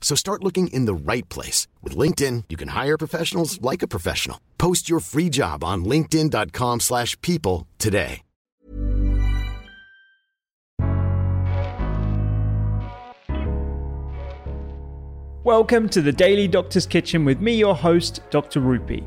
So start looking in the right place. With LinkedIn, you can hire professionals like a professional. Post your free job on linkedin.com slash people today. Welcome to the Daily Doctor's Kitchen with me, your host, Dr. Rupy.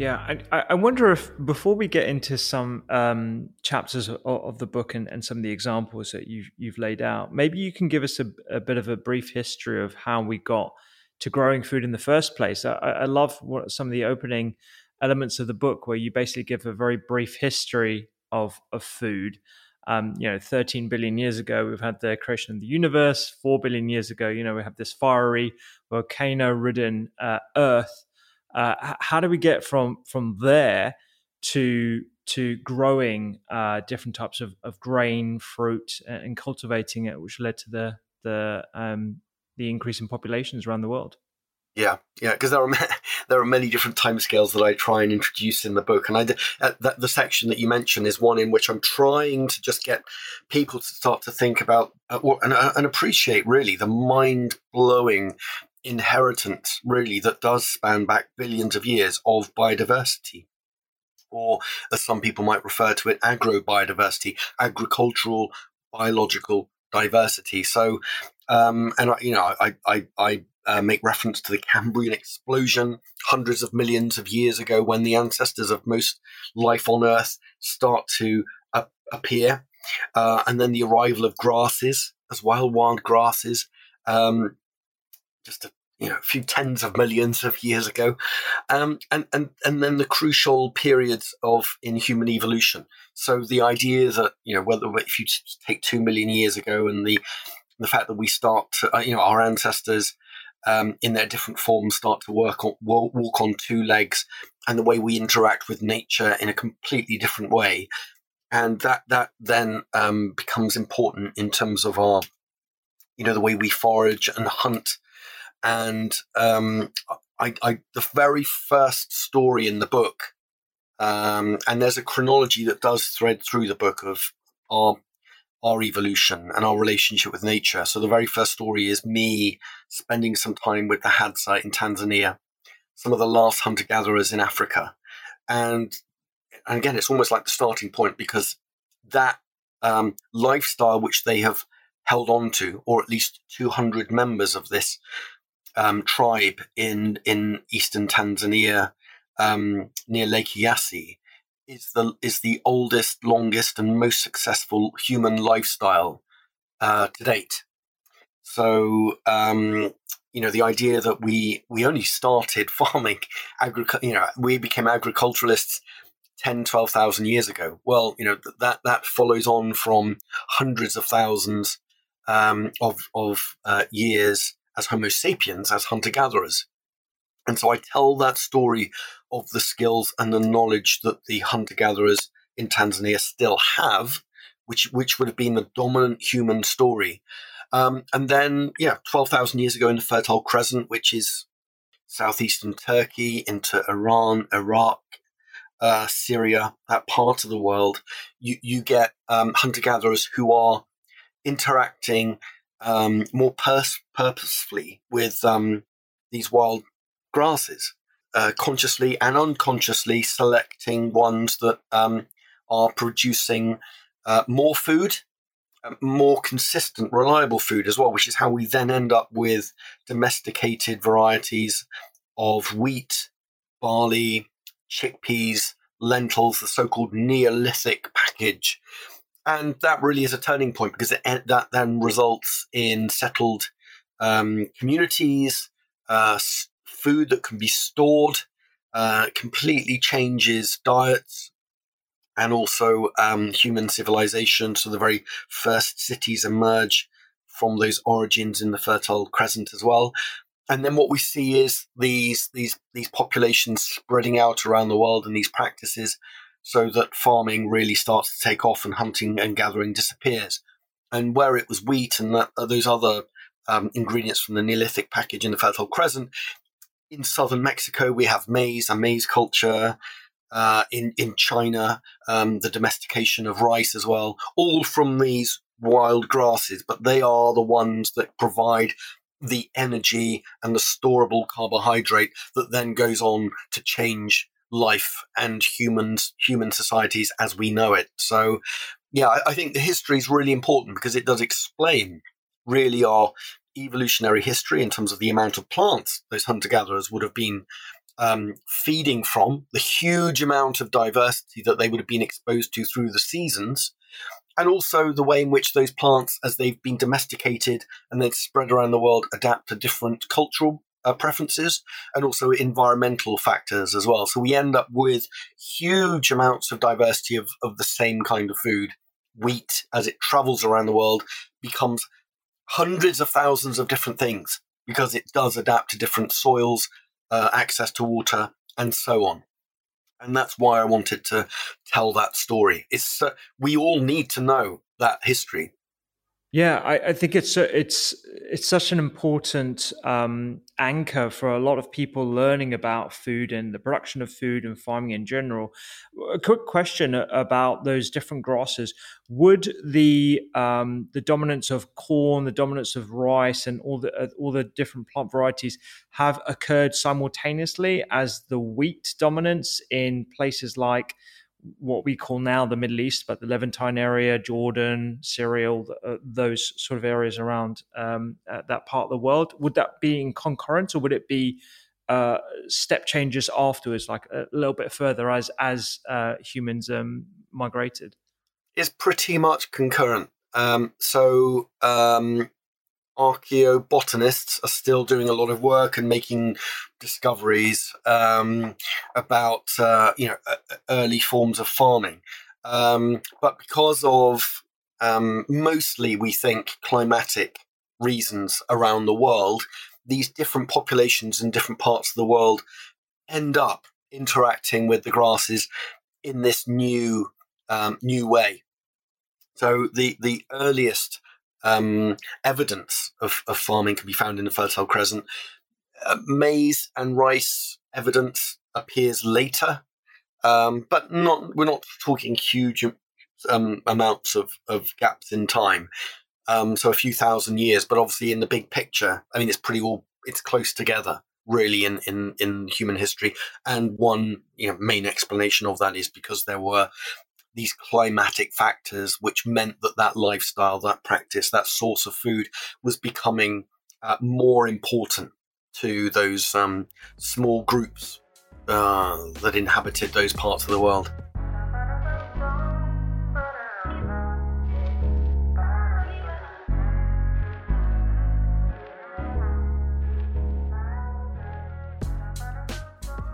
Yeah. I, I wonder if before we get into some um, chapters of, of, the book and, and some of the examples that you've, you've laid out, maybe you can give us a, a, bit of a brief history of how we got to growing food in the first place. I, I love what some of the opening elements of the book where you basically give a very brief history of of food. Um, you know, 13 billion years ago, we've had the creation of the universe. Four billion years ago, you know, we have this fiery, volcano-ridden uh, Earth uh, how do we get from from there to to growing uh, different types of, of grain, fruit, and cultivating it, which led to the the um, the increase in populations around the world? Yeah, yeah, because there are there are many different timescales that I try and introduce in the book, and I uh, the section that you mentioned is one in which I'm trying to just get people to start to think about uh, and, uh, and appreciate really the mind blowing inheritance, really, that does span back billions of years of biodiversity. Or, as some people might refer to it, agro biodiversity, agricultural biological diversity. So, um, and you know, I, I, I uh, make reference to the Cambrian explosion hundreds of millions of years ago when the ancestors of most life on Earth start to appear. Uh, and then the arrival of grasses as well, wild grasses, um, just a you know a few tens of millions of years ago, um, and and and then the crucial periods of in human evolution. So the idea that you know whether if you take two million years ago and the the fact that we start to, uh, you know our ancestors um, in their different forms start to work on walk on two legs and the way we interact with nature in a completely different way and that that then um, becomes important in terms of our you know the way we forage and hunt and um, I, I, the very first story in the book, um, and there's a chronology that does thread through the book of our our evolution and our relationship with nature. So the very first story is me spending some time with the Hadza in Tanzania, some of the last hunter gatherers in Africa, and and again, it's almost like the starting point because that um, lifestyle which they have held on to, or at least 200 members of this um, tribe in in eastern Tanzania um, near Lake Eyasi is the is the oldest, longest, and most successful human lifestyle uh, to date. So um, you know the idea that we we only started farming agriculture you know we became agriculturalists 10 12,000 years ago well you know that that follows on from hundreds of thousands um, of of uh, years as Homo sapiens, as hunter gatherers. And so I tell that story of the skills and the knowledge that the hunter gatherers in Tanzania still have, which, which would have been the dominant human story. Um, and then, yeah, 12,000 years ago in the Fertile Crescent, which is southeastern Turkey into Iran, Iraq, uh, Syria, that part of the world, you, you get um, hunter gatherers who are interacting um, more pers- purposefully with um, these wild grasses, uh, consciously and unconsciously selecting ones that um, are producing uh, more food, uh, more consistent, reliable food as well, which is how we then end up with domesticated varieties of wheat, barley, chickpeas, lentils, the so-called Neolithic package. And that really is a turning point because it, that then results in settled um, communities, uh, food that can be stored, uh, completely changes diets and also um, human civilization. So the very first cities emerge from those origins in the Fertile Crescent as well and then what we see is these these these populations spreading out around the world and these practices so that farming really starts to take off and hunting and gathering disappears. And where it was wheat and that, uh, those other um, ingredients from the neolithic package in the fertile crescent in southern mexico we have maize and maize culture uh, in in china um, the domestication of rice as well all from these wild grasses. But they are the ones that provide the energy and the storable carbohydrate that then goes on to change life and humans human societies as we know it. So yeah I, I think the history is really important because it does explain really our evolutionary history in terms of the amount of plants those hunter gatherers would have been um, feeding from the huge amount of diversity that they would have been exposed to through the seasons and also the way in which those plants, as they've been domesticated and then spread around the world, adapt to different cultural uh, preferences and also environmental factors as well. So we end up with huge amounts of diversity of, of the same kind of food. Wheat, as it travels around the world, becomes hundreds of thousands of different things because it does adapt to different soils, uh, access to water, and so on and that's why I wanted to tell that story. It's uh, we all need to know that history yeah, I, I, think it's a, it's it's such an important um, anchor for a lot of people learning about food and the production of food and farming in general. A quick question about those different grasses: Would the um, the dominance of corn, the dominance of rice, and all the uh, all the different plant varieties have occurred simultaneously as the wheat dominance in places like what we call now the Middle East, but the Levantine area, Jordan, Syria, uh, those sort of areas around um, uh, that part of the world. Would that be in concurrence, or would it be uh, step changes afterwards, like a little bit further as as uh, humans um, migrated? It's pretty much concurrent. Um, so um, archaeobotanists are still doing a lot of work and making discoveries um, about uh, you know early forms of farming. Um, but because of um, mostly, we think, climatic reasons around the world, these different populations in different parts of the world end up interacting with the grasses in this new um, new way. So the the earliest um, evidence of, of, farming can be found in the Fertile Crescent. Uh, maize and rice evidence appears later, um, but not. We're not talking huge um, amounts of, of, gaps in time. Um, so a few thousand years, but obviously in the big picture, I mean, it's pretty all. It's close together, really, in in in human history. And one you know, main explanation of that is because there were these climatic factors, which meant that that lifestyle, that practice, that source of food was becoming uh, more important to those um, small groups uh, that inhabited those parts of the world.